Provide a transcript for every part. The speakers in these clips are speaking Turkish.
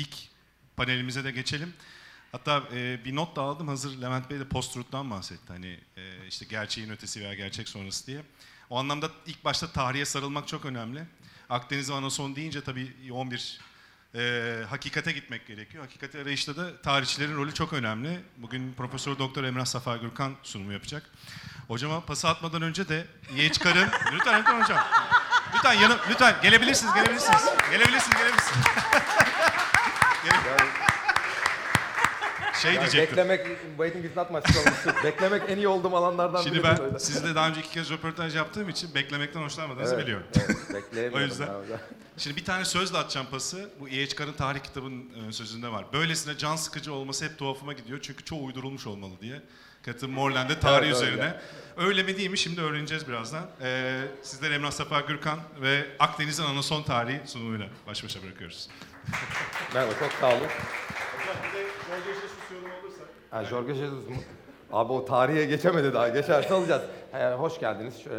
ilk panelimize de geçelim. Hatta e, bir not da aldım hazır Levent Bey de post-truth'tan bahsetti. Hani e, işte gerçeğin ötesi veya gerçek sonrası diye. O anlamda ilk başta tarihe sarılmak çok önemli. Akdeniz ve Anason deyince tabii 11 e, hakikate gitmek gerekiyor. Hakikati arayışta da tarihçilerin rolü çok önemli. Bugün Profesör Doktor Emrah Safa Gürkan sunumu yapacak. Hocama pası atmadan önce de Yeğçkar'ın... lütfen lütfen hocam. Lütfen yanım, lütfen gelebilirsiniz, gelebilirsiniz. Gelebilirsiniz, gelebilirsiniz. Şey Yani diyecektim. beklemek, waiting is not my strong beklemek en iyi olduğum alanlardan Şimdi biri. ben böyle. sizle daha önce iki kez röportaj yaptığım için beklemekten hoşlanmadığınızı Evet, biliyorum. Evet, bekleyemiyorum. O yüzden-. Şimdi bir tane sözle atacağım pası. Bu İEÇKAR'ın tarih kitabının ön sözünde var. Böylesine can sıkıcı olması hep tuhafıma gidiyor. Çünkü çoğu uydurulmuş olmalı diye. Katın Morland'de tarih Evet, öyle. üzerine. Öyle mi değil mi şimdi öğreneceğiz birazdan. Ee, sizleri Emrah Safa Gürkan ve Akdeniz'in anason tarihi sunumuyla baş başa bırakıyoruz. Merhaba, çok sağ olun. Ha, Jorge Jesus mu? Abi o tarihe geçemedi daha. Geçerse alacağız. Ee, hoş geldiniz. Ee,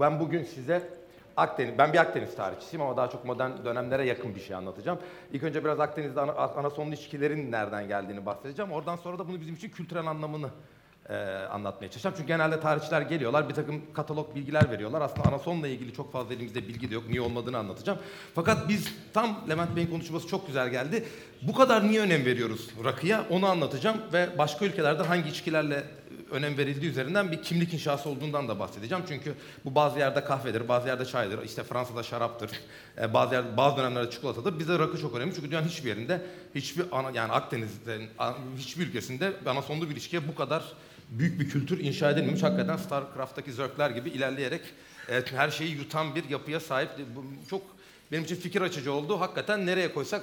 ben bugün size Akdeniz, ben bir Akdeniz tarihçisiyim ama daha çok modern dönemlere yakın bir şey anlatacağım. İlk önce biraz Akdeniz'de ana, anasonlu ilişkilerin nereden geldiğini bahsedeceğim. Oradan sonra da bunu bizim için kültürel anlamını e, anlatmaya çalışacağım. Çünkü genelde tarihçiler geliyorlar, bir takım katalog bilgiler veriyorlar. Aslında Anason'la ilgili çok fazla elimizde bilgi de yok, niye olmadığını anlatacağım. Fakat biz tam Levent Bey'in konuşması çok güzel geldi. Bu kadar niye önem veriyoruz rakıya onu anlatacağım ve başka ülkelerde hangi içkilerle önem verildiği üzerinden bir kimlik inşası olduğundan da bahsedeceğim. Çünkü bu bazı yerde kahvedir, bazı yerde çaydır, işte Fransa'da şaraptır, e, bazı yerde, bazı dönemlerde çikolatadır. Bize rakı çok önemli çünkü dünyanın hiçbir yerinde, hiçbir ana, yani Akdeniz'de, hiçbir ülkesinde anasonlu bir ilişkiye bu kadar büyük bir kültür inşa edilmemiş. Hakikaten StarCraft'taki zörkler gibi ilerleyerek e, her şeyi yutan bir yapıya sahip. Bu çok benim için fikir açıcı oldu. Hakikaten nereye koysak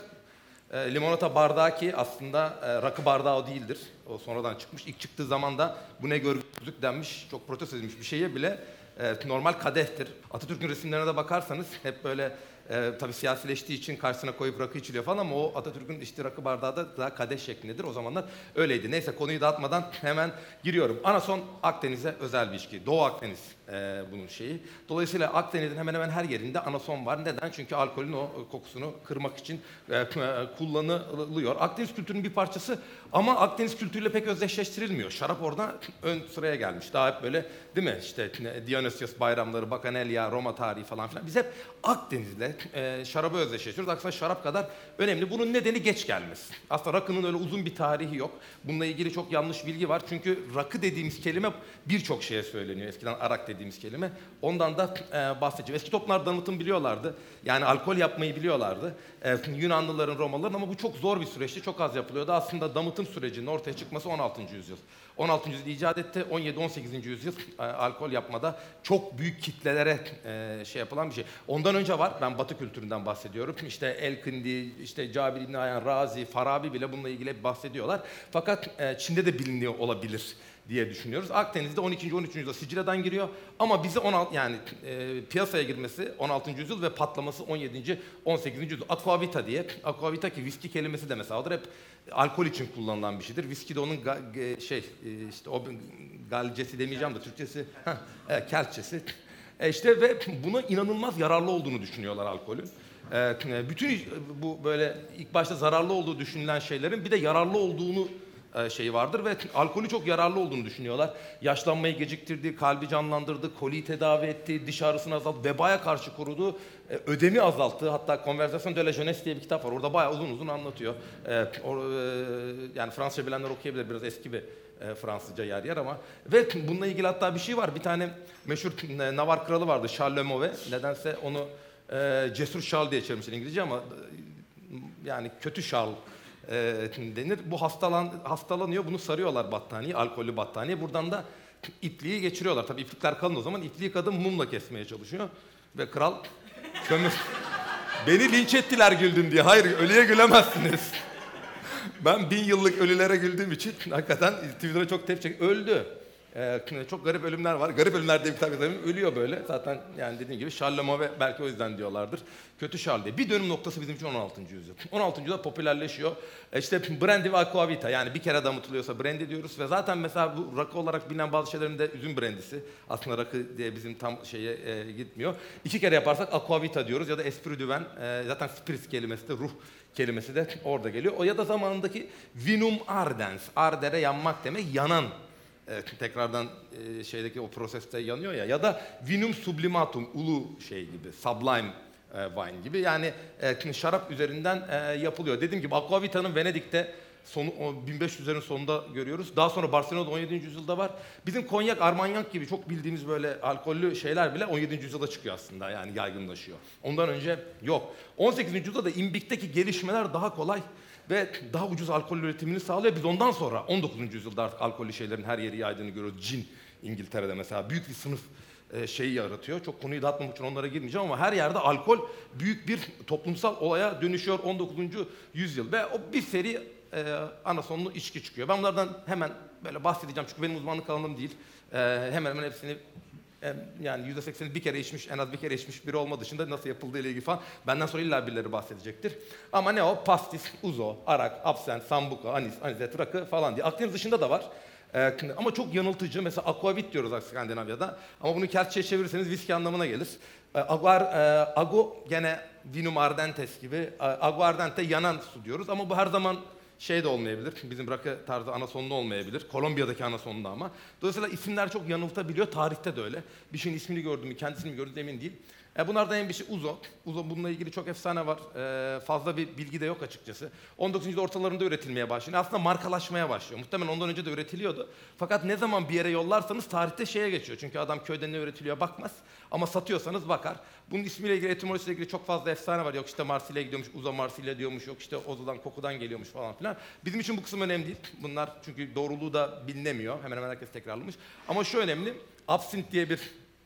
e, limonata bardağı ki aslında e, rakı bardağı o değildir. O sonradan çıkmış. İlk çıktığı zaman da bu ne görgüsüzlük denmiş, çok protesto edilmiş bir şeye bile e, normal kadehtir. Atatürk'ün resimlerine de bakarsanız hep böyle e, tabii siyasileştiği için karşısına koyup rakı içiliyor falan ama o Atatürk'ün içtiği rakı bardağı da daha kadeh şeklindedir. O zamanlar öyleydi. Neyse konuyu dağıtmadan hemen giriyorum. Anason Akdeniz'e özel bir içki. Doğu Akdeniz e, bunun şeyi. Dolayısıyla Akdeniz'in hemen hemen her yerinde anason var. Neden? Çünkü alkolün o kokusunu kırmak için e, kullanılıyor. Akdeniz kültürünün bir parçası ama Akdeniz kültürüyle pek özdeşleştirilmiyor. Şarap orada ön sıraya gelmiş. Daha hep böyle değil mi? İşte Dionysios bayramları, Bacchanalia, Roma tarihi falan filan. Biz hep Akdeniz'le e, şarabı özdeşleştiriyoruz. Aslında şarap kadar önemli. Bunun nedeni geç gelmesi. Aslında rakının öyle uzun bir tarihi yok. Bununla ilgili çok yanlış bilgi var. Çünkü rakı dediğimiz kelime birçok şeye söyleniyor. Eskiden arak dediğimiz kelime. Ondan da e, bahsedeceğim. Eski toplumlar damıtım biliyorlardı. Yani alkol yapmayı biliyorlardı. E, Yunanlıların, Romalıların ama bu çok zor bir süreçti. Çok az yapılıyordu. Aslında damıtım sürecinin ortaya çıkması 16. yüzyıl. 16. yüzyıl icat etti. 17-18. yüzyıl e, alkol yapmada çok büyük kitlelere e, şey yapılan bir şey. Ondan önce var. Ben Batı kültüründen bahsediyorum. İşte Elkindi, işte Cabir İbni Hayyan, Razi, Farabi bile bununla ilgili bahsediyorlar. Fakat e, Çin'de de biliniyor olabilir diye düşünüyoruz. Akdeniz'de 12. 13. yüzyılda Sicilya'dan giriyor ama bize 16 yani e, piyasaya girmesi 16. yüzyıl ve patlaması 17. 18. yüzyıl. Aquavita diye. Aquavita ki viski kelimesi de mesela odur hep alkol için kullanılan bir şeydir. Viski de onun ga- ge- şey e, işte o galcesi demeyeceğim de Türkçesi heh, e, kelçesi. E işte ve buna inanılmaz yararlı olduğunu düşünüyorlar alkolün. E, bütün bu böyle ilk başta zararlı olduğu düşünülen şeylerin bir de yararlı olduğunu şeyi vardır ve alkolü çok yararlı olduğunu düşünüyorlar. Yaşlanmayı geciktirdi, kalbi canlandırdı, koliyi tedavi etti, diş ağrısını azalttı, vebaya karşı korudu, e, ödemi azalttı. Hatta Conversation de la Jeunesse diye bir kitap var. Orada bayağı uzun uzun anlatıyor. E, yani Fransızca bilenler okuyabilir. Biraz eski bir Fransızca yer yer ama. Ve bununla ilgili hatta bir şey var. Bir tane meşhur Navar kralı vardı Charles Le Mauvais. Nedense onu Cesur Charles diye çevirmişler İngilizce ama yani kötü Charles e, denir. Bu hastalan, hastalanıyor, bunu sarıyorlar battaniye, alkollü battaniye. Buradan da ipliği geçiriyorlar. Tabii iplikler kalın o zaman. İpliği kadın mumla kesmeye çalışıyor. Ve kral kömür... Beni linç ettiler güldüm diye. Hayır, ölüye gülemezsiniz. ben bin yıllık ölülere güldüğüm için hakikaten Twitter'a çok tepki. Öldü. Ee, çok garip ölümler var. Garip ölümler diye bir kitap yazarım. Ölüyor böyle. Zaten yani dediğim gibi Charles ve belki o yüzden diyorlardır. Kötü Charles diye. Bir dönüm noktası bizim için 16. yüzyıl. 16. yüzyılda popülerleşiyor. E işte brandy ve aquavita yani bir kere damıtılıyorsa brandy diyoruz ve zaten mesela bu rakı olarak bilinen bazı şeylerin de üzüm brandisi. Aslında rakı diye bizim tam şeye e, gitmiyor. İki kere yaparsak aquavita diyoruz ya da vin. E, zaten spirit kelimesi de ruh kelimesi de orada geliyor. O ya da zamanındaki vinum ardens, ardere yanmak demek, yanan. Evet, tekrardan e, şeydeki o proseste yanıyor ya. Ya da vinum sublimatum, ulu şey gibi, sublime e, wine gibi. Yani e, şarap üzerinden e, yapılıyor. Dediğim gibi Aquavita'nın Venedik'te sonu, o 1500'lerin sonunda görüyoruz. Daha sonra Barcelona'da 17. yüzyılda var. Bizim konyak, armanyak gibi çok bildiğimiz böyle alkollü şeyler bile 17. yüzyılda çıkıyor aslında yani yaygınlaşıyor. Ondan önce yok. 18. yüzyılda da imbik'teki gelişmeler daha kolay ve daha ucuz alkol üretimini sağlıyor. Biz ondan sonra 19. yüzyılda artık alkollü şeylerin her yeri yaydığını görüyoruz. Cin İngiltere'de mesela büyük bir sınıf e, şeyi yaratıyor. Çok konuyu dağıtmamak için onlara girmeyeceğim ama her yerde alkol büyük bir toplumsal olaya dönüşüyor 19. yüzyıl. Ve o bir seri e, ana sonlu içki çıkıyor. Ben bunlardan hemen böyle bahsedeceğim çünkü benim uzmanlık alanım değil. E, hemen hemen hepsini yani yüzde sekseni bir kere içmiş, en az bir kere içmiş biri olma dışında nasıl yapıldığı ile ilgili falan benden sonra illa birileri bahsedecektir. Ama ne o? Pastis, uzo, arak, absent, sambuka, anis, anizet, rakı falan diye. Akdeniz dışında da var. Ee, ama çok yanıltıcı. Mesela aquavit diyoruz Skandinavya'da. Ama bunu Keltçe'ye çevirirseniz viski anlamına gelir. Ee, aguar, e, ago gene vinum ardentes gibi. E, aguardente yanan su diyoruz. Ama bu her zaman şey de olmayabilir. Bizim rakı tarzı ana sonlu olmayabilir. Kolombiya'daki ana sonunda ama. Dolayısıyla isimler çok yanıltabiliyor. Tarihte de öyle. Bir şeyin ismini gördüm mü, kendisini mi gördüm emin değil. E bunlardan en bir şey Uzo. Uzo bununla ilgili çok efsane var. E, fazla bir bilgi de yok açıkçası. 19. yüzyıl ortalarında üretilmeye başlıyor. Aslında markalaşmaya başlıyor. Muhtemelen ondan önce de üretiliyordu. Fakat ne zaman bir yere yollarsanız tarihte şeye geçiyor. Çünkü adam köyde ne üretiliyor bakmaz. Ama satıyorsanız bakar. Bunun ismiyle ilgili, etimolojisiyle ilgili çok fazla efsane var. Yok işte Marsilya gidiyormuş, Uzo Marsilya diyormuş. Yok işte Ozo'dan, kokudan geliyormuş falan filan. Bizim için bu kısım önemli değil. Bunlar çünkü doğruluğu da bilinemiyor. Hemen hemen herkes tekrarlamış. Ama şu önemli. Absint diye bir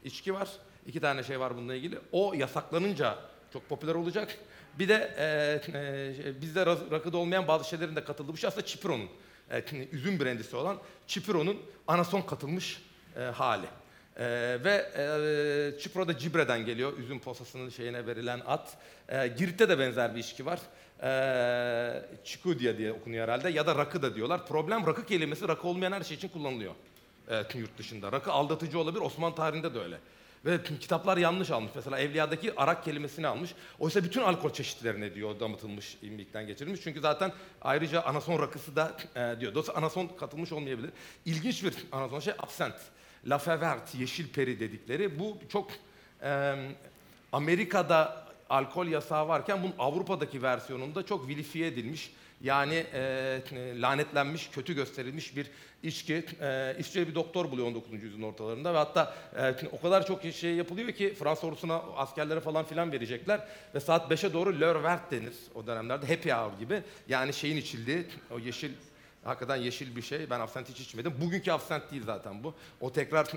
içki var. İki tane şey var bununla ilgili. O yasaklanınca çok popüler olacak. Bir de e, e, bizde rakıda olmayan bazı şeylerin de katıldığı bir şey aslında Cipiro'nun. E, üzüm brendisi olan Cipiro'nun anason katılmış e, hali. E, ve e, Cipro da Cibre'den geliyor. Üzüm posasının şeyine verilen at. E, Girit'te de benzer bir içki var. E, Çikudia diye okunuyor herhalde. Ya da rakı da diyorlar. Problem rakı kelimesi rakı olmayan her şey için kullanılıyor. E, yurt dışında. Rakı aldatıcı olabilir. Osmanlı tarihinde de öyle. Ve kitaplar yanlış almış. Mesela Evliya'daki arak kelimesini almış. Oysa bütün alkol çeşitlerine diyor damıtılmış, imbikten geçirilmiş. Çünkü zaten ayrıca anason rakısı da e, diyor. Dolayısıyla anason katılmış olmayabilir. İlginç bir anason şey absent. La Fevert, yeşil peri dedikleri. Bu çok e, Amerika'da alkol yasağı varken bunun Avrupa'daki versiyonunda çok vilifiye edilmiş. Yani e, lanetlenmiş, kötü gösterilmiş bir içki. E, İsviçre bir doktor buluyor 19. yüzyılın ortalarında ve hatta e, o kadar çok şey yapılıyor ki Fransa ordusuna askerlere falan filan verecekler ve saat 5'e doğru l'heure verte denir o dönemlerde happy hour gibi. Yani şeyin içildiği o yeşil Hakikaten yeşil bir şey. Ben absent hiç içmedim. Bugünkü absent değil zaten bu. O tekrar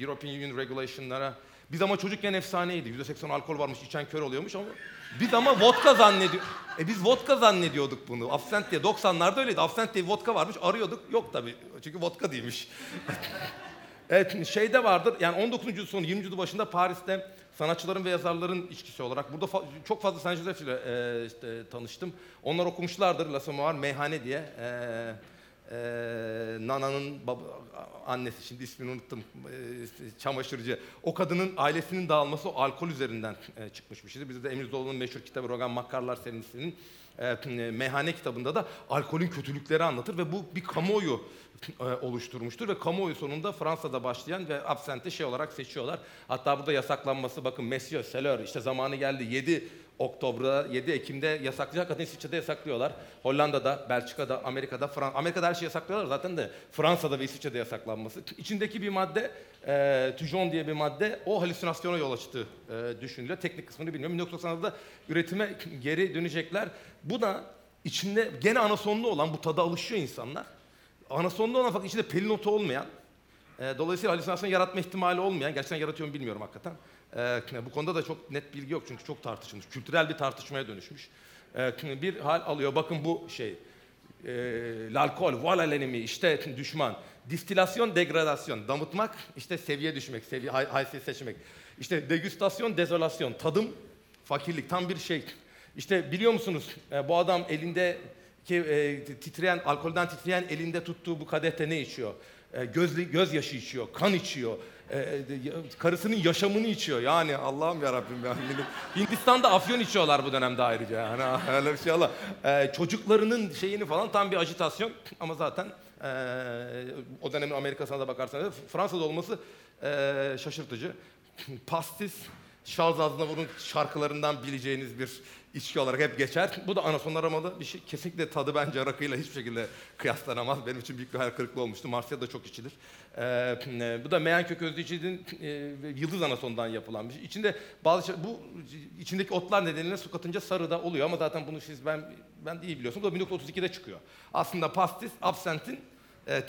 European Union regulation'lara biz ama çocukken efsaneydi. %80 alkol varmış, içen kör oluyormuş ama biz ama vodka zannediyor. E biz vodka zannediyorduk bunu. Absent diye 90'larda öyleydi. Absent diye vodka varmış. Arıyorduk. Yok tabii. Çünkü vodka değilmiş. evet şeyde vardır. Yani 19. yüzyıl sonu 20. yüzyıl başında Paris'te sanatçıların ve yazarların içkisi olarak burada fa- çok fazla Saint Joseph ile e, işte, tanıştım. Onlar okumuşlardır La Samovar Meyhane diye. E, e, Nana'nın baba, annesi şimdi ismini unuttum e, çamaşırcı. O kadının ailesinin dağılması o alkol üzerinden e, çıkmış bir. Bizde de Emir Zolu'nun meşhur kitabı Rogan Makkarlar serisinin e, meyhane kitabında da alkolün kötülükleri anlatır ve bu bir kamuoyu e, oluşturmuştur ve kamuoyu sonunda Fransa'da başlayan ve absente şey olarak seçiyorlar. Hatta burada yasaklanması bakın Monsieur Seller işte zamanı geldi 7 Oktober'da 7 Ekim'de yasaklayacak. Hatta İsviçre'de yasaklıyorlar. Hollanda'da, Belçika'da, Amerika'da, Fran Amerika'da her şeyi yasaklıyorlar zaten de Fransa'da ve İsviçre'de yasaklanması. İçindeki bir madde, e, Tujon diye bir madde o halüsinasyona yol açtığı e, düşünülüyor. Teknik kısmını bilmiyorum. 1996'da üretime geri dönecekler. Bu da içinde gene anasonlu olan bu tada alışıyor insanlar. Anasonlu olan fakat içinde pelin otu olmayan, e, dolayısıyla halüsinasyon yaratma ihtimali olmayan, gerçekten yaratıyor mu bilmiyorum hakikaten. E, bu konuda da çok net bilgi yok çünkü çok tartışılmış. Kültürel bir tartışmaya dönüşmüş. E, bir hal alıyor. Bakın bu şey, e, l'alkol, voilà l'ennemi, işte düşman. Distilasyon, degradasyon, damıtmak, işte seviye düşmek, seviye, hay, haysiyet seçmek. İşte degüstasyon, dezolasyon, tadım, fakirlik, tam bir şey. İşte biliyor musunuz e, bu adam elinde ki e, titreyen, alkolden titreyen elinde tuttuğu bu kadehte ne içiyor? E, göz, gözyaşı içiyor, kan içiyor, e, ya- karısının yaşamını içiyor. Yani Allah'ım ya Rabbim ya. Hindistan'da afyon içiyorlar bu dönemde ayrıca. Yani öyle bir şey Allah. E, çocuklarının şeyini falan tam bir ajitasyon ama zaten e, o dönemin Amerika'sına da bakarsanız Fransa'da olması e, şaşırtıcı. Pastis Charles Aznavour'un şarkılarından bileceğiniz bir içki olarak hep geçer. Bu da anason aromalı bir şey. Kesinlikle tadı bence rakıyla hiçbir şekilde kıyaslanamaz. Benim için büyük bir hayal kırıklığı olmuştu. Marsilya'da çok içilir. Ee, e, bu da meyan kök özlü içinin e, yıldız anasondan yapılan bir şey. İçinde bazı şey, bu içindeki otlar nedeniyle su katınca sarı da oluyor ama zaten bunu siz ben ben de iyi biliyorsunuz. Bu da 1932'de çıkıyor. Aslında pastis, absentin e,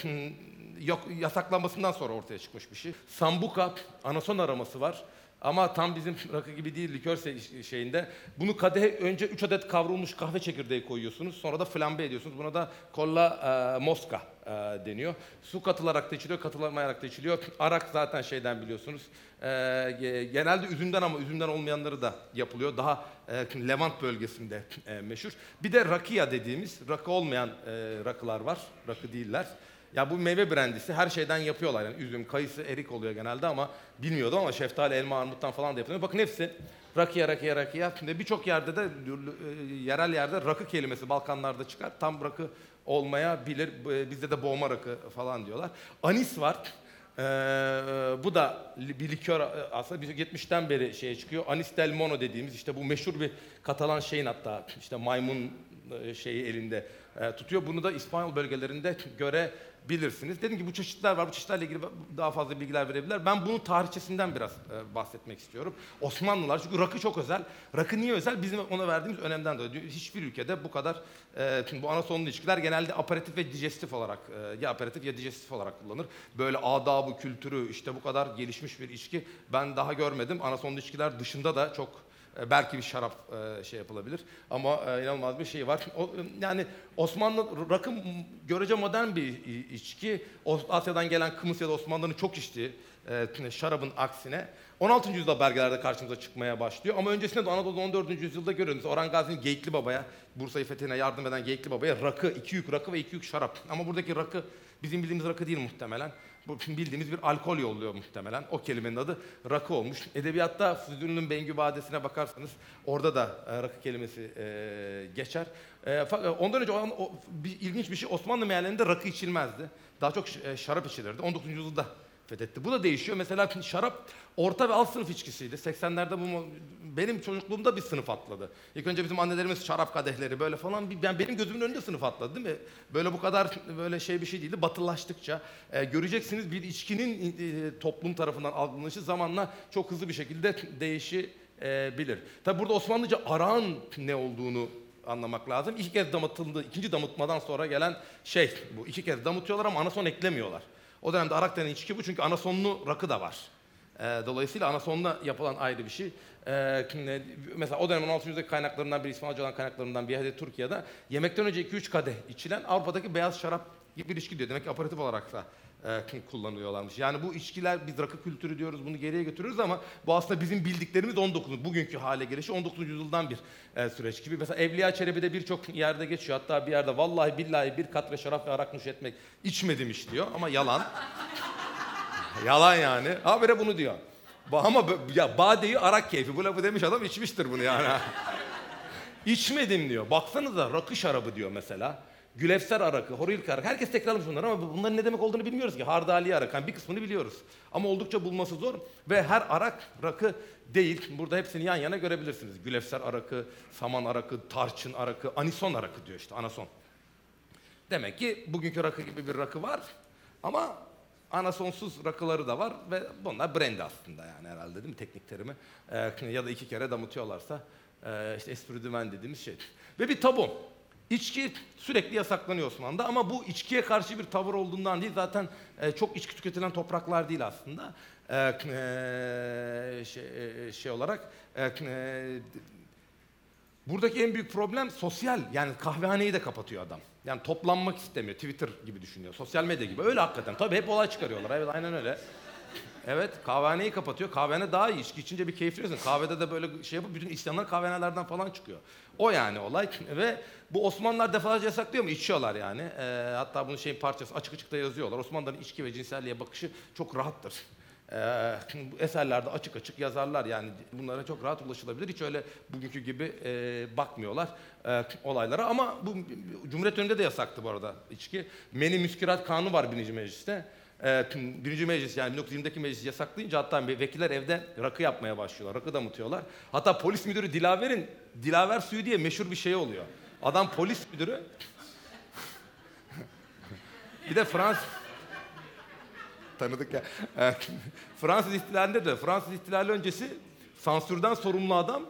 yok yasaklanmasından sonra ortaya çıkmış bir şey. Sambuka, anason aroması var. Ama tam bizim rakı gibi değil likör şeyinde. Bunu kadehe önce 3 adet kavrulmuş kahve çekirdeği koyuyorsunuz. Sonra da flambe ediyorsunuz. Buna da kolla e, moska e, deniyor. Su katılarak da içiliyor, katılamayarak da içiliyor. Arak zaten şeyden biliyorsunuz. E, ge- genelde üzümden ama üzümden olmayanları da yapılıyor. Daha e, Levant bölgesinde e, meşhur. Bir de rakia dediğimiz rakı olmayan e, rakılar var. Rakı değiller. Ya bu meyve brandisi her şeyden yapıyorlar. Yani üzüm, kayısı, erik oluyor genelde ama bilmiyordum ama şeftali, elma, armuttan falan da yapılıyor. Bakın hepsi rakiye, rakiye, rakiye. Şimdi birçok yerde de e, yerel yerde rakı kelimesi Balkanlarda çıkar. Tam rakı olmayabilir. E, Bizde de boğma rakı falan diyorlar. Anis var. Ee, bu da bir likör aslında 1970'ten beri şeye çıkıyor. Anis del Mono dediğimiz işte bu meşhur bir Katalan şeyin hatta işte maymun şeyi elinde tutuyor. Bunu da İspanyol bölgelerinde görebilirsiniz. Dedim ki bu çeşitler var. Bu çeşitlerle ilgili daha fazla bilgiler verebilirler. Ben bunun tarihçesinden biraz e, bahsetmek istiyorum. Osmanlılar çünkü rakı çok özel. Rakı niye özel? Bizim ona verdiğimiz önemden dolayı. Hiçbir ülkede bu kadar e, bu anasonlu ilişkiler genelde aperatif ve digestif olarak e, ya aperatif ya digestif olarak kullanılır. Böyle adabı, kültürü işte bu kadar gelişmiş bir içki ben daha görmedim. Anasonlu ilişkiler dışında da çok belki bir şarap e, şey yapılabilir ama e, inanılmaz bir şey var. E, yani Osmanlı rakı görece modern bir içki. Asya'dan gelen Kımız ya da Osmanlıların çok içtiği e, şarabın aksine 16. yüzyılda belgelerde karşımıza çıkmaya başlıyor. Ama öncesinde de Anadolu'da 14. yüzyılda görüyoruz. Orhan Gazi'nin Geyikli Baba'ya, Bursa'yı fethine yardım eden Geyikli Baba'ya rakı, iki yük rakı ve iki yük şarap. Ama buradaki rakı bizim bildiğimiz rakı değil muhtemelen. Bu bildiğimiz bir alkol yolluyor muhtemelen. O kelimenin adı rakı olmuş. Edebiyatta Füzulü'nün Bengü Badesi'ne bakarsanız orada da e, rakı kelimesi e, geçer. E, fakat ondan önce olan o, bir, ilginç bir şey Osmanlı meallerinde rakı içilmezdi. Daha çok e, şarap içilirdi. 19. yüzyılda fethetti. Bu da değişiyor. Mesela şarap orta ve alt sınıf içkisiydi. 80'lerde bu benim çocukluğumda bir sınıf atladı. İlk önce bizim annelerimiz şarap kadehleri böyle falan. Ben benim gözümün önünde sınıf atladı değil mi? Böyle bu kadar böyle şey bir şey değildi. Batılaştıkça e, göreceksiniz bir içkinin e, toplum tarafından algılanışı zamanla çok hızlı bir şekilde değişebilir. Tabi burada Osmanlıca arağın ne olduğunu anlamak lazım. İki kez damıtıldı, ikinci damıtmadan sonra gelen şey bu. İki kez damıtıyorlar ama anason eklemiyorlar. O dönemde arak denen içki bu çünkü anasonlu rakı da var. Ee, dolayısıyla anasonla yapılan ayrı bir şey. Ee, mesela o dönemin 16. yüzyıldaki kaynaklarından biri, İspanyolca olan kaynaklarından biri de Türkiye'de yemekten önce 2-3 kadeh içilen Avrupa'daki beyaz şarap gibi bir içki diyor. Demek ki aperatif olarak da e, kullanıyorlarmış. Yani bu içkiler biz rakı kültürü diyoruz bunu geriye götürüyoruz ama bu aslında bizim bildiklerimiz 19. bugünkü hale gelişi 19. yüzyıldan bir e, süreç gibi. Mesela Evliya Çelebi'de birçok yerde geçiyor. Hatta bir yerde vallahi billahi bir katre şarap ve arak nuş etmek içmedim iş diyor ama yalan. Yalan yani. Habire bunu diyor. Ama ya badeyi arak keyfi. Bu lafı demiş adam içmiştir bunu yani. İçmedim diyor. Baksanıza rakı şarabı diyor mesela. Gülefser arakı, horilka arakı. Herkes tekrarlamış bunları ama bunların ne demek olduğunu bilmiyoruz ki. Hardali arak. Yani bir kısmını biliyoruz. Ama oldukça bulması zor. Ve her arak rakı değil. Burada hepsini yan yana görebilirsiniz. Gülefser arakı, saman arakı, tarçın arakı, anison arakı diyor işte anason. Demek ki bugünkü rakı gibi bir rakı var ama anasonsuz rakıları da var ve bunlar brandy aslında yani herhalde değil mi teknik terimi. Ee, ya da iki kere damıtıyorlarsa e, işte vin dediğimiz şey. Ve bir tabu. İçki sürekli yasaklanıyor Osmanlı'da ama bu içkiye karşı bir tavır olduğundan değil zaten e, çok içki tüketilen topraklar değil aslında. Ee, e, şey, e, şey olarak e, e, Buradaki en büyük problem sosyal. Yani kahvehaneyi de kapatıyor adam. Yani toplanmak istemiyor. Twitter gibi düşünüyor. Sosyal medya gibi. Öyle hakikaten. Tabii hep olay çıkarıyorlar. Evet aynen öyle. Evet kahvehaneyi kapatıyor. Kahvehane daha iyi. İçki içince bir keyifliyorsun. Kahvede de böyle şey yapıp bütün isyanlar kahvehanelerden falan çıkıyor. O yani olay. Ve bu Osmanlılar defalarca yasaklıyor mu? İçiyorlar yani. Ee, hatta bunun şeyin parçası açık açık da yazıyorlar. Osmanlıların içki ve cinselliğe bakışı çok rahattır. Ee, eserlerde açık açık yazarlar yani bunlara çok rahat ulaşılabilir. Hiç öyle bugünkü gibi e, bakmıyorlar e, olaylara ama bu Cumhuriyet döneminde de yasaktı bu arada içki. Meni müskirat kanunu var birinci mecliste. E, birinci meclis yani 1920'deki meclis yasaklayınca hatta vekiller evde rakı yapmaya başlıyorlar. Rakı damıtıyorlar. Hatta polis müdürü Dilaver'in Dilaver suyu diye meşhur bir şey oluyor. Adam polis müdürü bir de Fransız tanıdık ya. Ee, Fransız ihtilalinde de Fransız ihtilali öncesi sansürden sorumlu adam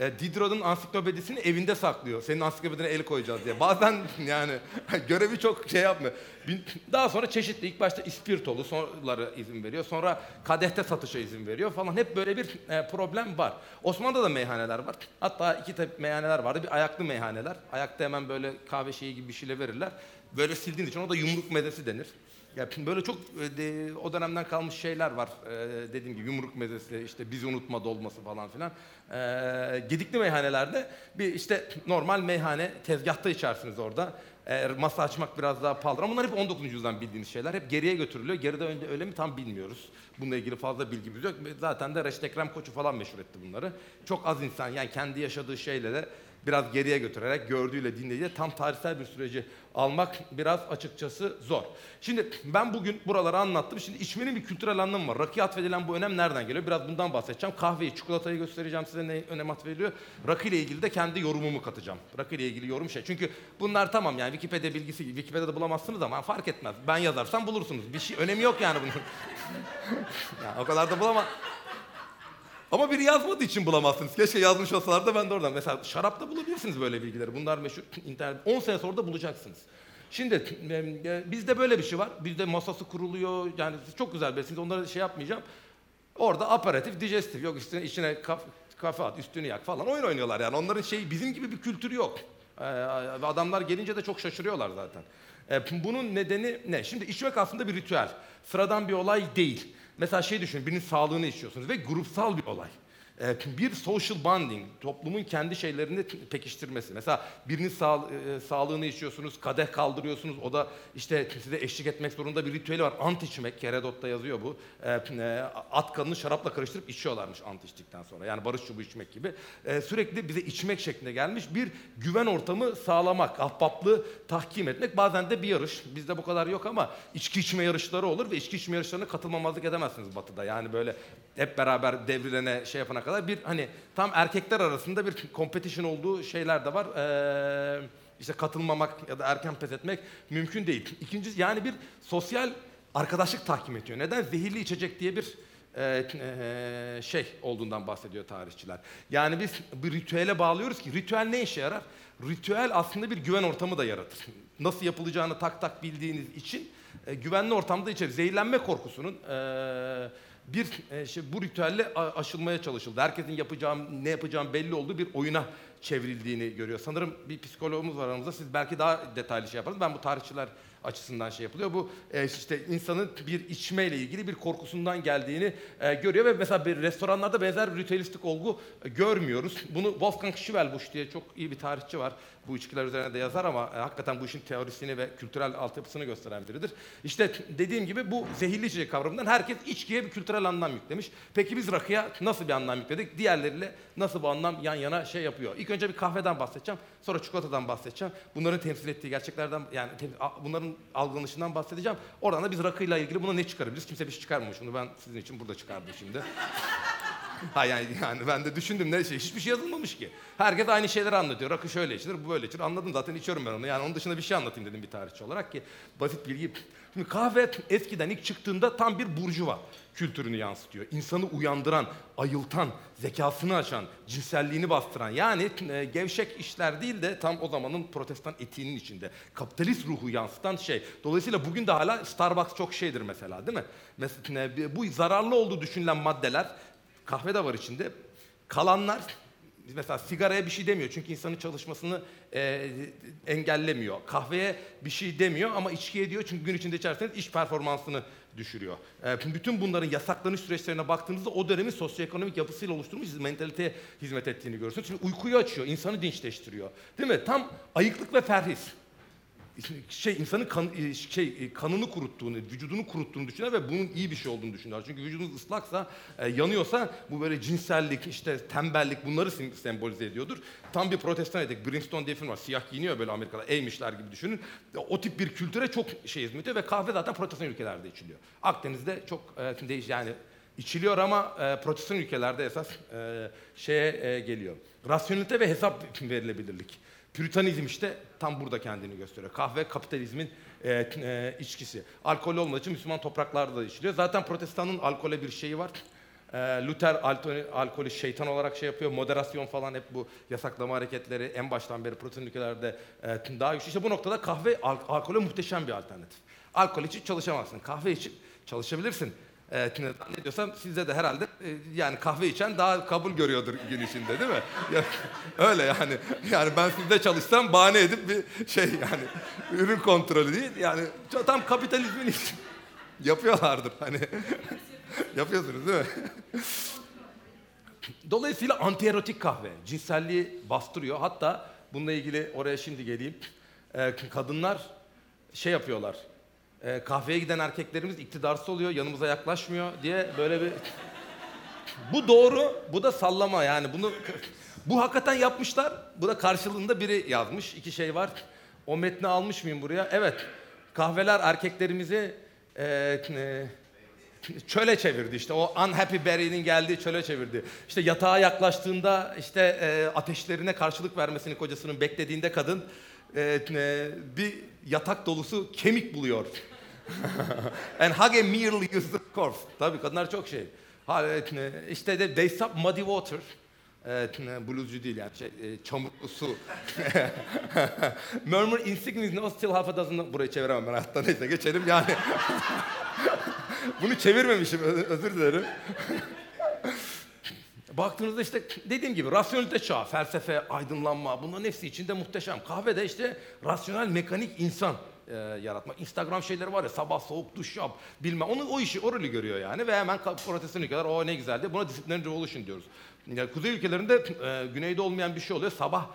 e, Diderot'un ansiklopedisini evinde saklıyor. Senin ansiklopedine el koyacağız diye. Bazen yani görevi çok şey yapmıyor. Daha sonra çeşitli ilk başta ispirtolu sonraları izin veriyor. Sonra kadehte satışa izin veriyor falan. Hep böyle bir e, problem var. Osmanlı'da da meyhaneler var. Hatta iki tip meyhaneler vardı. Bir ayaklı meyhaneler. Ayakta hemen böyle kahve şeyi gibi bir şeyle verirler. Böyle sildiğin için o da yumruk mezesi denir. Ya böyle çok e, o dönemden kalmış şeyler var. E, dediğim gibi yumruk mezesi, işte bizi unutma dolması falan filan. E, gedikli meyhanelerde bir işte normal meyhane tezgahta içersiniz orada. E, masa açmak biraz daha pahalı. Ama bunlar hep 19. yüzyıldan bildiğiniz şeyler. Hep geriye götürülüyor. Geride önde öyle mi tam bilmiyoruz. Bununla ilgili fazla bilgimiz yok. Zaten de Reşit Ekrem Koçu falan meşhur etti bunları. Çok az insan yani kendi yaşadığı şeyle de biraz geriye götürerek gördüğüyle dinleyiciyle tam tarihsel bir süreci almak biraz açıkçası zor. Şimdi ben bugün buraları anlattım. Şimdi içmenin bir kültürel anlamı var. Rakıya atfedilen bu önem nereden geliyor? Biraz bundan bahsedeceğim. Kahveyi, çikolatayı göstereceğim size ne önem atfediliyor. Rakı ile ilgili de kendi yorumumu katacağım. Rakı ile ilgili yorum şey. Çünkü bunlar tamam yani Wikipedia bilgisi, Wikipedia'da bulamazsınız ama fark etmez. Ben yazarsam bulursunuz. Bir şey önemi yok yani bunun. yani o kadar da bulamam. Ama biri yazmadığı için bulamazsınız. Keşke yazmış olsalar da ben de oradan. Mesela şarapta bulabilirsiniz böyle bilgileri. Bunlar meşhur internet. 10 sene sonra da bulacaksınız. Şimdi e, bizde böyle bir şey var. Bizde masası kuruluyor. Yani çok güzel bilirsiniz. Onları şey yapmayacağım. Orada aperatif, digestif. Yok üstüne içine kaf, kafe at, üstünü yak falan oyun oynuyorlar yani. Onların şeyi bizim gibi bir kültürü yok. Ee, adamlar gelince de çok şaşırıyorlar zaten. Bunun nedeni ne? Şimdi içmek aslında bir ritüel. Sıradan bir olay değil. Mesela şey düşünün, birinin sağlığını içiyorsunuz ve grupsal bir olay. Ee, bir social bonding, toplumun kendi şeylerini pekiştirmesi. Mesela birinin sağ, e, sağlığını içiyorsunuz, kadeh kaldırıyorsunuz, o da işte size eşlik etmek zorunda bir ritüeli var. Ant içmek, Herodot'ta yazıyor bu. Ee, e, at kanını şarapla karıştırıp içiyorlarmış ant içtikten sonra. Yani barış çubuğu içmek gibi. Ee, sürekli bize içmek şeklinde gelmiş bir güven ortamı sağlamak, ahbaplığı tahkim etmek. Bazen de bir yarış. Bizde bu kadar yok ama içki içme yarışları olur ve içki içme yarışlarına katılmamazlık edemezsiniz batıda. Yani böyle hep beraber devrilene şey yapana kadar bir hani tam erkekler arasında bir competition olduğu şeyler de var. Ee, işte katılmamak ya da erken pes etmek mümkün değil. İkincisi yani bir sosyal arkadaşlık tahkim ediyor. Neden? Zehirli içecek diye bir e, e, şey olduğundan bahsediyor tarihçiler. Yani biz bir ritüele bağlıyoruz ki ritüel ne işe yarar? Ritüel aslında bir güven ortamı da yaratır. Nasıl yapılacağını tak tak bildiğiniz için e, güvenli ortamda içerir. Zehirlenme korkusunun e, bir e, şey, bu ritüelle aşılmaya çalışıldı. Herkesin yapacağım, ne yapacağım belli olduğu bir oyuna çevrildiğini görüyor. Sanırım bir psikologumuz var aramızda. Siz belki daha detaylı şey yaparız. Ben bu tarihçiler açısından şey yapılıyor. Bu e, işte insanın bir içmeyle ilgili bir korkusundan geldiğini e, görüyor ve mesela bir restoranlarda benzer bir ritüelistik olgu e, görmüyoruz. Bunu Wolfgang Schwelbusch diye çok iyi bir tarihçi var. Bu içkiler üzerine de yazar ama hakikaten bu işin teorisini ve kültürel altyapısını gösteren biridir. İşte dediğim gibi bu zehirli içecek kavramından herkes içkiye bir kültürel anlam yüklemiş. Peki biz rakıya nasıl bir anlam yükledik? Diğerleriyle nasıl bu anlam yan yana şey yapıyor? İlk önce bir kahveden bahsedeceğim. Sonra çikolatadan bahsedeceğim. Bunların temsil ettiği gerçeklerden yani tem- a- bunların algılanışından bahsedeceğim. Oradan da biz rakıyla ilgili buna ne çıkarabiliriz? Kimse bir şey çıkarmamış. Bunu ben sizin için burada çıkardım şimdi. Ha yani, yani ben de düşündüm ne şey hiçbir şey yazılmamış ki. Herkes aynı şeyleri anlatıyor. Rakı şöyle içilir, bu böyle içilir. Anladım zaten içiyorum ben onu. Yani onun dışında bir şey anlatayım dedim bir tarihçi olarak ki basit bilgi. Şimdi kahve eskiden ilk çıktığında tam bir burjuva kültürünü yansıtıyor. İnsanı uyandıran, ayıltan, zekasını açan, cinselliğini bastıran yani e, gevşek işler değil de tam o zamanın protestan etiğinin içinde. Kapitalist ruhu yansıtan şey. Dolayısıyla bugün de hala Starbucks çok şeydir mesela değil mi? Mesela bu zararlı olduğu düşünülen maddeler Kahve de var içinde. Kalanlar mesela sigaraya bir şey demiyor çünkü insanın çalışmasını e, engellemiyor. Kahveye bir şey demiyor ama içkiye diyor çünkü gün içinde içerseniz iş performansını düşürüyor. E, bütün bunların yasaklanış süreçlerine baktığınızda o dönemin sosyoekonomik yapısıyla oluşturmuş mentaliteye hizmet ettiğini görürsünüz. Çünkü uykuyu açıyor, insanı dinçleştiriyor. Değil mi? Tam ayıklık ve ferhis. Şey insanın kan, e, şey e, kanını kuruttuğunu, vücudunu kuruttuğunu düşünüyor ve bunun iyi bir şey olduğunu düşünüyorlar. Çünkü vücudunuz ıslaksa, e, yanıyorsa bu böyle cinsellik, işte tembellik bunları sim- sembolize ediyordur. Tam bir protestan etik. Brimstone diye film var. Siyah giyiniyor böyle Amerika'da. Eğmişler gibi düşünün. O tip bir kültüre çok şey hizmet ediyor ve kahve zaten protestan ülkelerde içiliyor. Akdeniz'de çok değiş yani içiliyor ama protestan ülkelerde esas şeye geliyor. Rasyonelite ve hesap verilebilirlik. Püritanizm işte tam burada kendini gösteriyor. Kahve kapitalizmin e, e, içkisi. Alkol olmadığı için Müslüman topraklarda da içiliyor. Zaten protestanın alkole bir şeyi var. E, Luther alkolü şeytan olarak şey yapıyor. Moderasyon falan hep bu yasaklama hareketleri en baştan beri protestan ülkelerde e, daha güçlü. İşte bu noktada kahve al- alkole muhteşem bir alternatif. Alkol için çalışamazsın. Kahve için çalışabilirsin. Evet, ne diyorsam sizde de herhalde e, yani kahve içen daha kabul görüyordur gün içinde değil mi? Ya, öyle yani. Yani ben sizde çalışsam bahane edip bir şey yani ürün kontrolü değil. Yani tam kapitalizmin yapıyorlardır hani. Yapıyorsunuz değil mi? Dolayısıyla antierotik kahve cinselliği bastırıyor. Hatta bununla ilgili oraya şimdi geleyim. Ee, kadınlar şey yapıyorlar. Ee, kahveye giden erkeklerimiz iktidarsız oluyor, yanımıza yaklaşmıyor diye böyle bir... bu doğru, bu da sallama yani bunu... Bu hakikaten yapmışlar. Bu da karşılığında biri yazmış. İki şey var. O metni almış mıyım buraya? Evet. Kahveler erkeklerimizi e, e, çöle çevirdi işte o unhappy berry'nin geldiği çöle çevirdi. İşte yatağa yaklaştığında işte e, ateşlerine karşılık vermesini kocasının beklediğinde kadın e, e, bir yatak dolusu kemik buluyor. And hug a merely used corpse. Tabii kadınlar çok şey. İşte de they sup muddy water. Evet, ne, bluescu değil yani şey, e, çamurlu su. Murmur insignis no still half a dozen. Burayı çeviremem ben hatta neyse geçelim yani. Bunu çevirmemişim özür dilerim. Baktığınızda işte dediğim gibi rasyonelite çağı, felsefe, aydınlanma bunların hepsi içinde muhteşem. Kahvede işte rasyonel mekanik insan e, yaratmak. Instagram şeyleri var ya sabah soğuk duş yap bilmem. Onu o işi o rolü görüyor yani ve hemen ka- protestan ülkeler o ne güzel diye buna disciplinary revolution diyoruz. Yani kuzey ülkelerinde e, güneyde olmayan bir şey oluyor. Sabah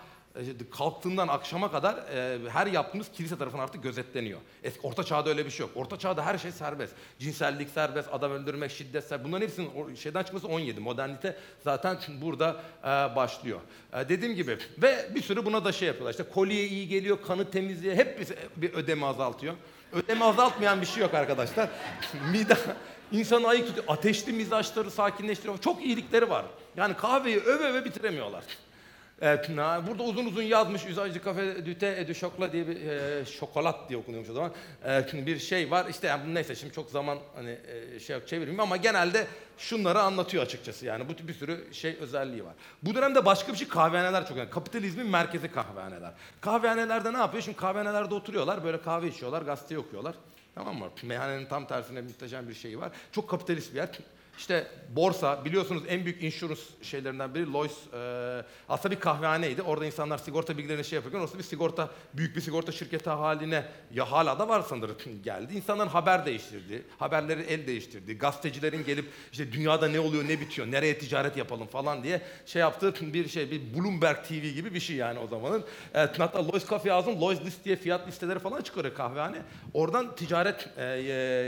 kalktığından akşama kadar e, her yaptığımız kilise tarafından artık gözetleniyor. Eski, orta çağda öyle bir şey yok. Orta çağda her şey serbest. Cinsellik serbest, adam öldürmek, şiddet serbest. Bunların hepsinin şeyden çıkması 17. Modernite zaten burada e, başlıyor. E, dediğim gibi ve bir sürü buna da şey yapıyorlar. İşte kolye iyi geliyor, kanı temizliği, hep bir, bir ödeme azaltıyor. Ödeme azaltmayan bir şey yok arkadaşlar. Mide insanı ayık tutuyor. Ateşli mizaçları sakinleştiriyor. Çok iyilikleri var. Yani kahveyi öve öve bitiremiyorlar. Burada uzun uzun yazmış Üzacı Kafe Düte du Şokla diye bir e, şokolat diye okunuyormuş o zaman. E, bir şey var. İşte yani neyse şimdi çok zaman hani e, şey çevirmeyeyim ama genelde şunları anlatıyor açıkçası. Yani bu bir sürü şey özelliği var. Bu dönemde başka bir şey kahvehaneler çok önemli. Kapitalizmin merkezi kahvehaneler. Kahvehanelerde ne yapıyor? Şimdi kahvehanelerde oturuyorlar, böyle kahve içiyorlar, gazete okuyorlar. Tamam mı? Meyhanenin tam tersine muhteşem bir şeyi var. Çok kapitalist bir yer. İşte borsa biliyorsunuz en büyük insurance şeylerinden biri Lloyds e, aslında bir kahvehaneydi. Orada insanlar sigorta bilgilerini şey yapıyorken orası bir sigorta büyük bir sigorta şirketi haline ya hala da var sanırım geldi. İnsanların haber değiştirdi. Haberleri el değiştirdi. Gazetecilerin gelip işte dünyada ne oluyor ne bitiyor nereye ticaret yapalım falan diye şey yaptığı bir şey bir Bloomberg TV gibi bir şey yani o zamanın. E, hatta Lloyds Cafe yazdım. Lloyds List diye fiyat listeleri falan çıkarıyor kahvehane. Oradan ticaret e,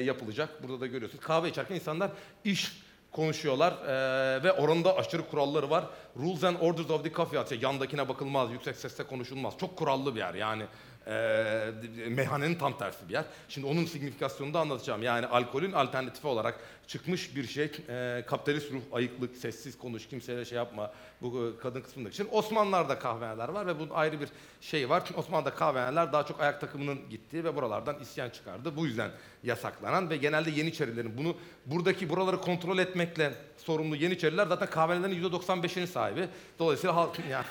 yapılacak. Burada da görüyorsunuz. Kahve içerken insanlar iş konuşuyorlar eee, ve oranında aşırı kuralları var. Rules and Orders of the Coffee House. Yandakine bakılmaz, yüksek sesle konuşulmaz. Çok kurallı bir yer yani. Eee meyhanenin tam tersi bir yer. Şimdi onun signifikasyonunu da anlatacağım. Yani alkolün alternatifi olarak çıkmış bir şey. Eee, kapitalist ruh, ayıklık, sessiz konuş, kimseye şey yapma. Bu e, kadın kısmındaki. Şimdi Osmanlılar'da kahvehaneler var ve bu ayrı bir şey var. Osmanlı'da kahvehaneler daha çok ayak takımının gittiği ve buralardan isyan çıkardı. Bu yüzden yasaklanan ve genelde Yeniçerilerin bunu buradaki buraları kontrol etmekle sorumlu Yeniçeriler zaten kahvehanelerin %95'inin sahibi. Dolayısıyla halk yani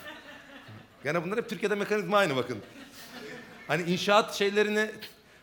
Gene bunlar hep Türkiye'de mekanizma aynı bakın. Hani inşaat şeylerini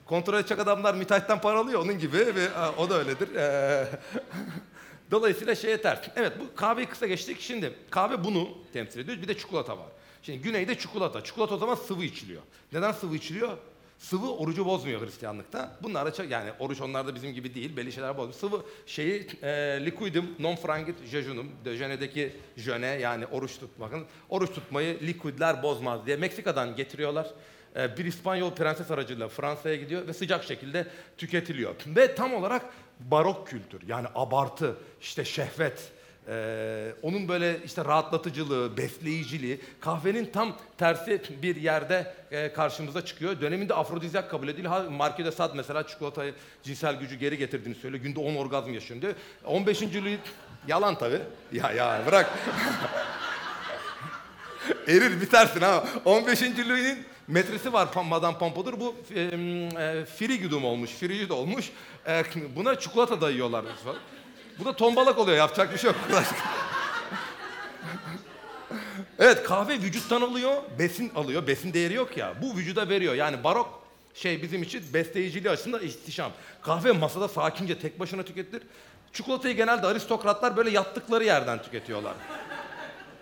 kontrol edecek adamlar müteahhitten para alıyor onun gibi ve e, o da öyledir. Ee, Dolayısıyla şeye ters. Evet bu kahveyi kısa geçtik. Şimdi kahve bunu temsil ediyor. Bir de çikolata var. Şimdi güneyde çikolata. Çikolata o zaman sıvı içiliyor. Neden sıvı içiliyor? Sıvı orucu bozmuyor Hristiyanlıkta. Bunlar da yani oruç onlarda bizim gibi değil. Belli şeyler bozmuyor. Sıvı şeyi e, liquidum non frangit jejunum. Döjenedeki jöne yani oruç tutmakın. Oruç tutmayı liquidler bozmaz diye Meksika'dan getiriyorlar. E, bir İspanyol prenses aracılığıyla Fransa'ya gidiyor ve sıcak şekilde tüketiliyor. Ve tam olarak barok kültür yani abartı, işte şehvet, ee, onun böyle işte rahatlatıcılığı, besleyiciliği, kahvenin tam tersi bir yerde e, karşımıza çıkıyor. Döneminde afrodizyak kabul ediliyor. Marquis de Sade mesela çikolatayı cinsel gücü geri getirdiğini söylüyor. Günde 10 orgazm yaşıyor diyor. 15. Louis yalan tabii. Ya ya bırak. Erir bitersin ha. 15. Louis'nin metresi var Madame Pompadour. Bu e, e, frigidum olmuş, frigid olmuş. E, buna çikolata dayıyorlar. Bu da tombalak oluyor. Yapacak bir şey yok. evet kahve vücuttan alıyor, besin alıyor. Besin değeri yok ya. Bu vücuda veriyor. Yani barok şey bizim için besleyiciliği açısından ihtişam. Kahve masada sakince tek başına tüketilir. Çikolatayı genelde aristokratlar böyle yattıkları yerden tüketiyorlar.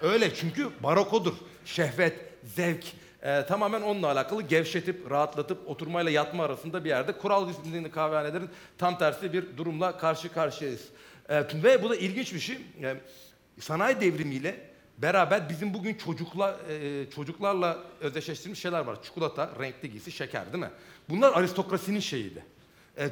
Öyle çünkü barokodur. Şehvet, zevk e, tamamen onunla alakalı gevşetip, rahatlatıp oturmayla yatma arasında bir yerde kural disiplinli kahvehanelerin tam tersi bir durumla karşı karşıyayız. E, ve bu da ilginç bir şey. E, sanayi devrimiyle beraber bizim bugün çocukla e, çocuklarla özdeşleştirilmiş şeyler var. Çikolata, renkli giysi, şeker değil mi? Bunlar aristokrasinin şeyiydi. E,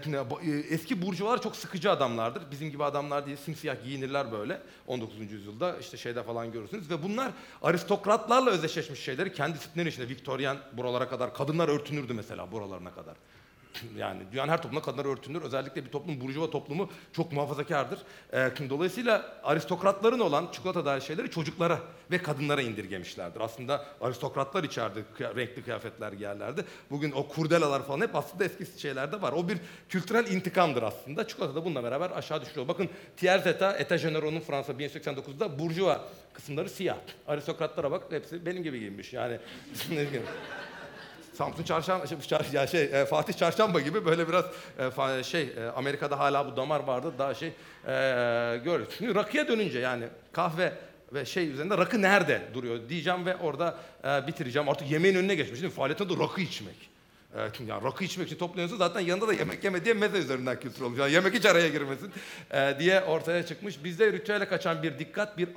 eski burjuvalar çok sıkıcı adamlardır. Bizim gibi adamlar değil, simsiyah giyinirler böyle. 19. yüzyılda işte şeyde falan görürsünüz. Ve bunlar aristokratlarla özdeşleşmiş şeyleri kendi disiplinleri içinde. Viktoryen buralara kadar, kadınlar örtünürdü mesela buralarına kadar. Yani dünyanın her toplumunda kadınlar örtünür. Özellikle bir toplum, burjuva toplumu çok muhafazakardır. Ee, dolayısıyla aristokratların olan çikolata dair şeyleri çocuklara ve kadınlara indirgemişlerdir. Aslında aristokratlar içeride renkli kıyafetler giyerlerdi. Bugün o kurdelalar falan hep aslında eski şeylerde var. O bir kültürel intikamdır aslında. Çikolata da bununla beraber aşağı düşüyor. Bakın Tiers Etat, Etat General'ın Fransa 1989'da burjuva kısımları siyah. Aristokratlara bak hepsi benim gibi giyinmiş. Yani. Samsun Çarşamba, şey, şey, e, Fatih Çarşamba gibi böyle biraz e, şey e, Amerika'da hala bu damar vardı daha şey e, görüyoruz. Şimdi rakıya dönünce yani kahve ve şey üzerinde rakı nerede duruyor diyeceğim ve orada e, bitireceğim. Artık yemeğin önüne geçmiş mi? Faaliyetin de rakı içmek. Evet, yani rakı içmek için toplanıyorsa zaten yanında da yemek yeme diye meze üzerinden kültür olmuş. Yani yemek hiç araya girmesin e, diye ortaya çıkmış. Bizde ritüele kaçan bir dikkat, bir.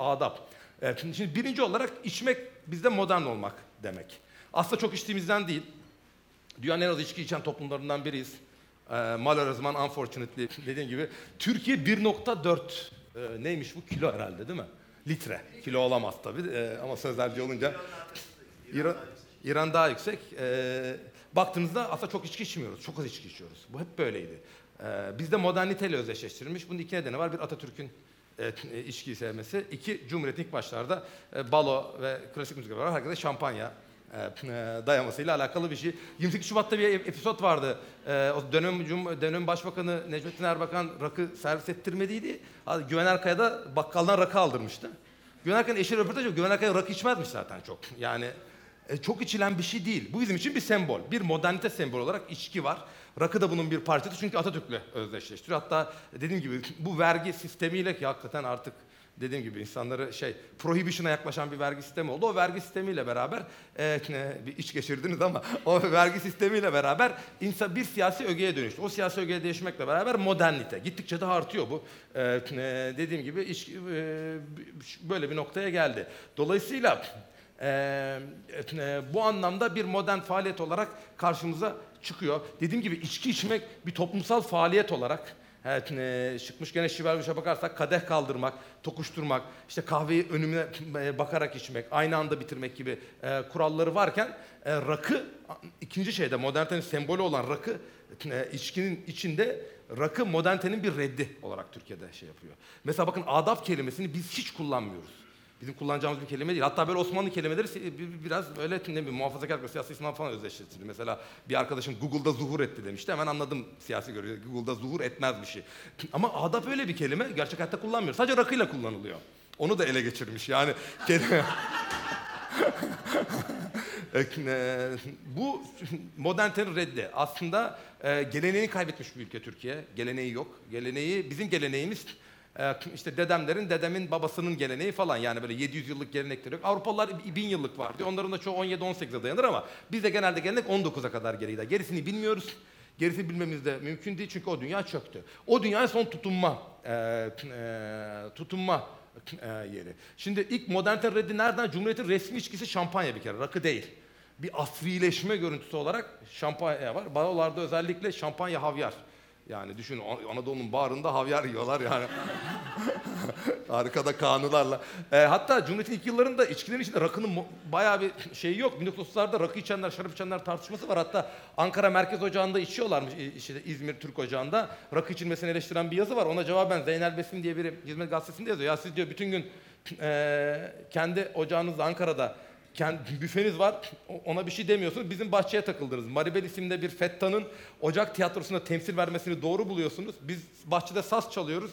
Evet, şimdi, şimdi birinci olarak içmek bizde modern olmak demek. Aslında çok içtiğimizden değil. Dünyanın en az içki içen toplumlarından biriyiz. Ee, malheureusement, unfortunately dediğim gibi. Türkiye 1.4 e, neymiş bu? Kilo herhalde değil mi? Litre. Kilo olamaz tabii e, ama sözlerce olunca. İran, İran daha yüksek. E, baktığınızda aslında çok içki içmiyoruz. Çok az içki içiyoruz. Bu hep böyleydi. E, bizde moderniteyle özdeşleştirilmiş. Bunun iki nedeni var. Bir Atatürk'ün e, e, içkiyi sevmesi. İki, Cumhuriyet'in ilk başlarda e, balo ve klasik müzik var. Herkese şampanya e, dayamasıyla alakalı bir şey. 28 Şubat'ta bir episod vardı. E, o dönem Cum dönem Başbakanı Necmettin Erbakan rakı servis ettirmediydi. Güven Erkaya da bakkaldan rakı aldırmıştı. Güven Erkaya'nın eşi röportaj yapıyor. Güven Erkaya rakı içmezmiş zaten çok. Yani e, çok içilen bir şey değil. Bu bizim için bir sembol. Bir modernite sembolü olarak içki var. Rakı da bunun bir parçası çünkü Atatürk'le özdeşleştiriyor. Hatta dediğim gibi bu vergi sistemiyle ki hakikaten artık dediğim gibi insanları şey prohibition'a yaklaşan bir vergi sistemi oldu. O vergi sistemiyle beraber e, bir iç geçirdiniz ama o vergi sistemiyle beraber insan bir siyasi ögeye dönüştü. O siyasi ögeye değişmekle beraber modernite gittikçe daha artıyor bu. E, dediğim gibi iç, e, böyle bir noktaya geldi. Dolayısıyla e, e, bu anlamda bir modern faaliyet olarak karşımıza çıkıyor. Dediğim gibi içki içmek bir toplumsal faaliyet olarak Evet, e, çıkmış gene Şivermiş'e bakarsak kadeh kaldırmak, tokuşturmak, işte kahveyi önüne e, bakarak içmek, aynı anda bitirmek gibi e, kuralları varken e, rakı ikinci şeyde modernitenin sembolü olan rakı e, içkinin içinde rakı modernitenin bir reddi olarak Türkiye'de şey yapıyor. Mesela bakın adap kelimesini biz hiç kullanmıyoruz. Bizim kullanacağımız bir kelime değil. Hatta böyle Osmanlı kelimeleri biraz böyle ne bileyim muhafazakar siyasi İslam falan özdeşleştirdi. Mesela bir arkadaşım Google'da zuhur etti demişti. Hemen anladım siyasi görüyor. Google'da zuhur etmez bir şey. Ama adap öyle bir kelime gerçek hayatta kullanmıyor. Sadece rakıyla kullanılıyor. Onu da ele geçirmiş yani. bu modernitenin reddi. Aslında e, geleneğini kaybetmiş bir ülke Türkiye. Geleneği yok. Geleneği, bizim geleneğimiz işte dedemlerin, dedemin babasının geleneği falan. Yani böyle 700 yıllık gelenekleri yok. Avrupalılar 1000 yıllık var diyor. Onların da çoğu 17-18'e dayanır ama bizde genelde gelenek 19'a kadar geri gider. Gerisini bilmiyoruz. Gerisini bilmemiz de mümkün değil çünkü o dünya çöktü. O dünya son tutunma, e, e, tutunma e, yeri. Şimdi ilk modernite reddi nereden? Cumhuriyet'in resmi içkisi şampanya bir kere, rakı değil. bir asrileşme görüntüsü olarak şampanya var. Barolarda özellikle şampanya havyar. Yani düşün An- Anadolu'nun bağrında havyar yiyorlar yani. Arkada kanılarla. E, hatta Cumhuriyet'in ilk yıllarında içkilerin içinde rakının bayağı bir şeyi yok. 1930'larda rakı içenler, şarap içenler tartışması var. Hatta Ankara Merkez Ocağı'nda içiyorlarmış. işte İzmir Türk Ocağı'nda. Rakı içilmesini eleştiren bir yazı var. Ona cevaben Zeynel Besim diye biri Hizmet Gazetesi'nde yazıyor. Ya siz diyor bütün gün e, kendi ocağınızda Ankara'da kendi büfeniz var. Ona bir şey demiyorsunuz. Bizim bahçeye takıldınız. Maribel isimde bir fettanın Ocak Tiyatrosu'nda temsil vermesini doğru buluyorsunuz. Biz bahçede saz çalıyoruz.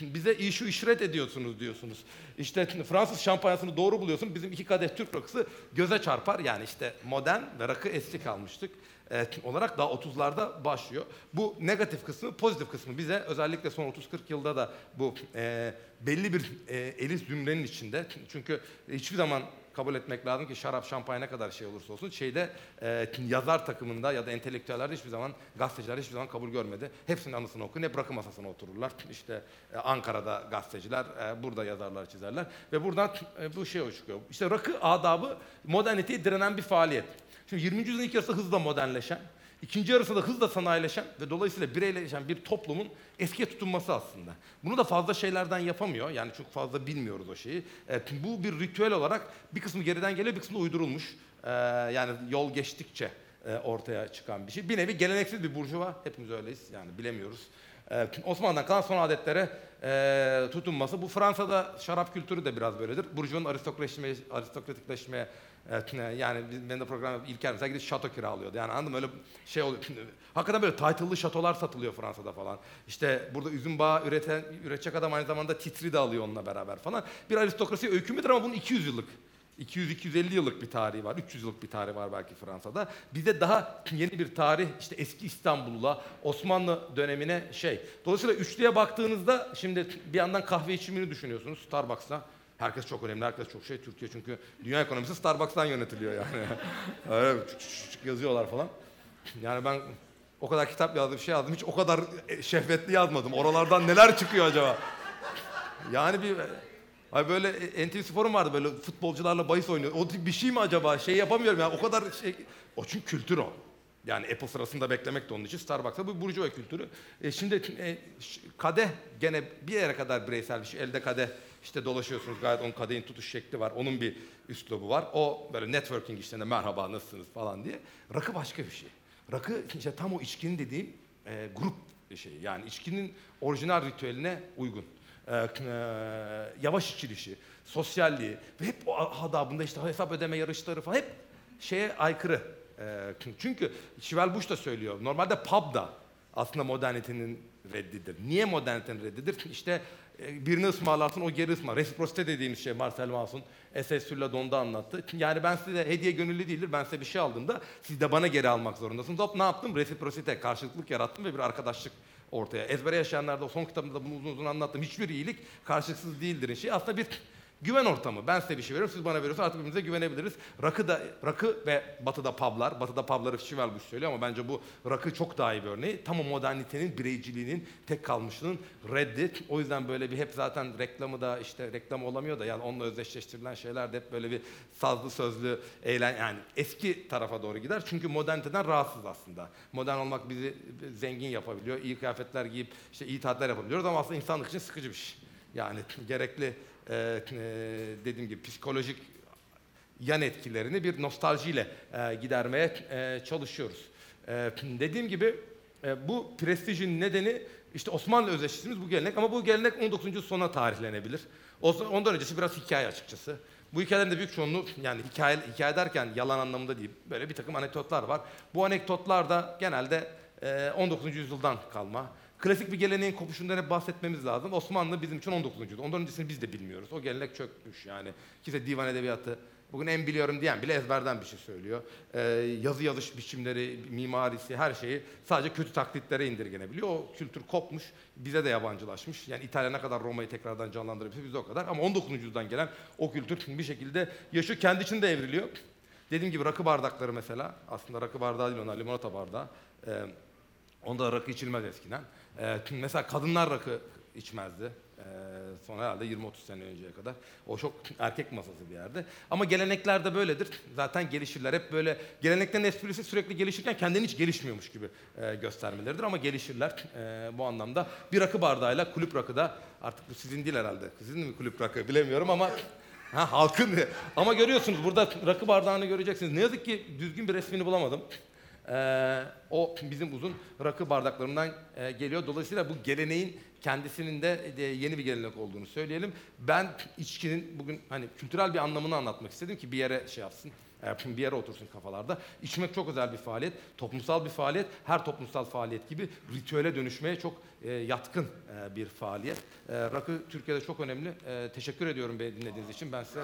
Bize işu işret ediyorsunuz diyorsunuz. İşte Fransız şampanyasını doğru buluyorsun. Bizim iki kadeh Türk rakısı göze çarpar. Yani işte modern ve rakı eski kalmıştık. e, olarak daha 30'larda başlıyor. Bu negatif kısmı, pozitif kısmı bize özellikle son 30-40 yılda da bu e, belli bir e, elit zümrenin içinde. Çünkü hiçbir zaman kabul etmek lazım ki şarap, şampanya ne kadar şey olursa olsun şeyde e, yazar takımında ya da entelektüellerde hiçbir zaman gazeteciler hiçbir zaman kabul görmedi. Hepsinin anısını okuyun, hep rakı masasına otururlar. İşte e, Ankara'da gazeteciler, e, burada yazarlar, çizerler ve buradan e, bu şey çıkıyor. İşte rakı adabı moderniteye direnen bir faaliyet. Şimdi 20. yüzyılın ilk yarısı hızla modernleşen, ikinci yarısında hızla sanayileşen ve dolayısıyla bireyleşen bir toplumun eskiye tutunması aslında. Bunu da fazla şeylerden yapamıyor. Yani çok fazla bilmiyoruz o şeyi. Evet, bu bir ritüel olarak bir kısmı geriden geliyor, bir kısmı uydurulmuş. Ee, yani yol geçtikçe e, ortaya çıkan bir şey. Bir nevi geleneksiz bir burjuva. Hepimiz öyleyiz. Yani bilemiyoruz. Ee, Osmanlı'dan kalan son adetlere e, tutunması. Bu Fransa'da şarap kültürü de biraz böyledir. Burjuvanın aristokratikleşmeye, yani benim de program İlker mesela gidip şato kiralıyordu. Yani anladın mı? Öyle şey oluyor. Hakikaten böyle title'lı şatolar satılıyor Fransa'da falan. İşte burada üzüm bağı üreten, üretecek adam aynı zamanda titri de alıyor onunla beraber falan. Bir aristokrasi öykü müdür ama bunun 200 yıllık 200-250 yıllık bir tarihi var. 300 yıllık bir tarihi var belki Fransa'da. Bizde daha yeni bir tarih işte eski İstanbul'la Osmanlı dönemine şey. Dolayısıyla üçlüye baktığınızda şimdi bir yandan kahve içimini düşünüyorsunuz Starbucks'ta. Herkes çok önemli, herkes çok şey. Türkiye çünkü dünya ekonomisi Starbucks'tan yönetiliyor yani. Öyle yazıyorlar falan. Yani ben o kadar kitap yazdım, şey yazdım. Hiç o kadar e, şehvetli yazmadım. Oralardan neler çıkıyor acaba? Yani bir Ay böyle e, NTV Spor'un vardı böyle futbolcularla bahis oynuyor. O bir şey mi acaba? Şey yapamıyorum yani o kadar şey. O çünkü kültür o. Yani Apple sırasında beklemek de onun için Starbucks'ta bu burjuva kültürü. E şimdi e, kadeh gene bir yere kadar bireysel bir şey. Elde kadeh işte dolaşıyorsunuz gayet onun kadehin tutuş şekli var. Onun bir üslubu var. O böyle networking işlerinde merhaba nasılsınız falan diye. Rakı başka bir şey. Rakı işte tam o içkinin dediğim e, grup şeyi. Yani içkinin orijinal ritüeline uygun e, e, yavaş içilişi, sosyalliği ve hep o adabında işte hesap ödeme yarışları falan hep şeye aykırı. E, çünkü Şivel Bush da söylüyor. Normalde pub da aslında modernitenin reddidir. Niye modernitenin reddidir? İşte birini ısmarlarsın o geri ısmar. Resiprosite dediğimiz şey Marcel Mauss'un Eses sur la Don'da anlattı. Yani ben size hediye gönüllü değildir. Ben size bir şey aldığımda siz de bana geri almak zorundasınız. Hop ne yaptım? Resiprosite, karşılıklık yarattım ve bir arkadaşlık ortaya. Ezbere yaşayanlarda o son kitabımda bunu uzun uzun anlattım. Hiçbir iyilik karşılıksız değildir. Şey aslında bir güven ortamı. Ben size bir şey veriyorum, siz bana veriyorsunuz. Artık birbirimize güvenebiliriz. Rakı da rakı ve batıda publar. Batıda pubları Şivel Bush söylüyor ama bence bu rakı çok daha iyi bir örneği. Tam o modernitenin, bireyciliğinin, tek kalmışlığının reddi. O yüzden böyle bir hep zaten reklamı da işte reklam olamıyor da yani onunla özdeşleştirilen şeyler de hep böyle bir sazlı sözlü eğlen yani eski tarafa doğru gider. Çünkü moderniteden rahatsız aslında. Modern olmak bizi zengin yapabiliyor. iyi kıyafetler giyip işte iyi tatiller yapabiliyoruz ama aslında insanlık için sıkıcı bir şey. Yani gerekli e, e, dediğim gibi psikolojik yan etkilerini bir nostaljiyle e, gidermeye e, çalışıyoruz. E, dediğim gibi e, bu prestijin nedeni işte Osmanlı özdeşliğimiz bu gelenek ama bu gelenek 19. yüzyıl sonuna tarihlenebilir. Ondan öncesi biraz hikaye açıkçası. Bu hikayelerin de büyük çoğunluğu yani hikaye, hikaye derken yalan anlamında değil. Böyle bir takım anekdotlar var. Bu anekdotlar da genelde e, 19. yüzyıldan kalma. Klasik bir geleneğin kopuşundan hep bahsetmemiz lazım. Osmanlı bizim için 19. yüzyıl. Ondan öncesini biz de bilmiyoruz. O gelenek çökmüş yani. Kimse divan edebiyatı bugün en biliyorum diyen bile ezberden bir şey söylüyor. Ee, yazı yazış biçimleri, mimarisi her şeyi sadece kötü taklitlere indirgenebiliyor. O kültür kopmuş, bize de yabancılaşmış. Yani İtalya ne kadar Roma'yı tekrardan canlandırabilir biz o kadar. Ama 19. yüzyıldan gelen o kültür bir şekilde yaşıyor. Kendi içinde evriliyor. Dediğim gibi rakı bardakları mesela. Aslında rakı bardağı değil onlar limonata bardağı. Ee, Onda rakı içilmez eskiden. Ee, mesela kadınlar rakı içmezdi. Ee, sonra herhalde 20-30 sene önceye kadar. O çok erkek masası bir yerde. Ama gelenekler de böyledir. Zaten gelişirler. Hep böyle geleneklerin esprisi sürekli gelişirken kendini hiç gelişmiyormuş gibi e, göstermeleridir. Ama gelişirler e, bu anlamda. Bir rakı bardağıyla kulüp rakı da artık bu sizin değil herhalde. Sizin mi kulüp rakı bilemiyorum ama Ha halkın. Ama görüyorsunuz burada rakı bardağını göreceksiniz. Ne yazık ki düzgün bir resmini bulamadım. Ee, o bizim uzun rakı bardaklarından e, geliyor. Dolayısıyla bu geleneğin kendisinin de de yeni bir gelenek olduğunu söyleyelim. Ben içkinin bugün hani kültürel bir anlamını anlatmak istedim ki bir yere şey yapsın. e, Bir yere otursun kafalarda. İçmek çok özel bir faaliyet, toplumsal bir faaliyet. Her toplumsal faaliyet gibi ritüele dönüşmeye çok e, yatkın e, bir faaliyet. E, rakı Türkiye'de çok önemli. E, teşekkür ediyorum beni dinlediğiniz için. Ben size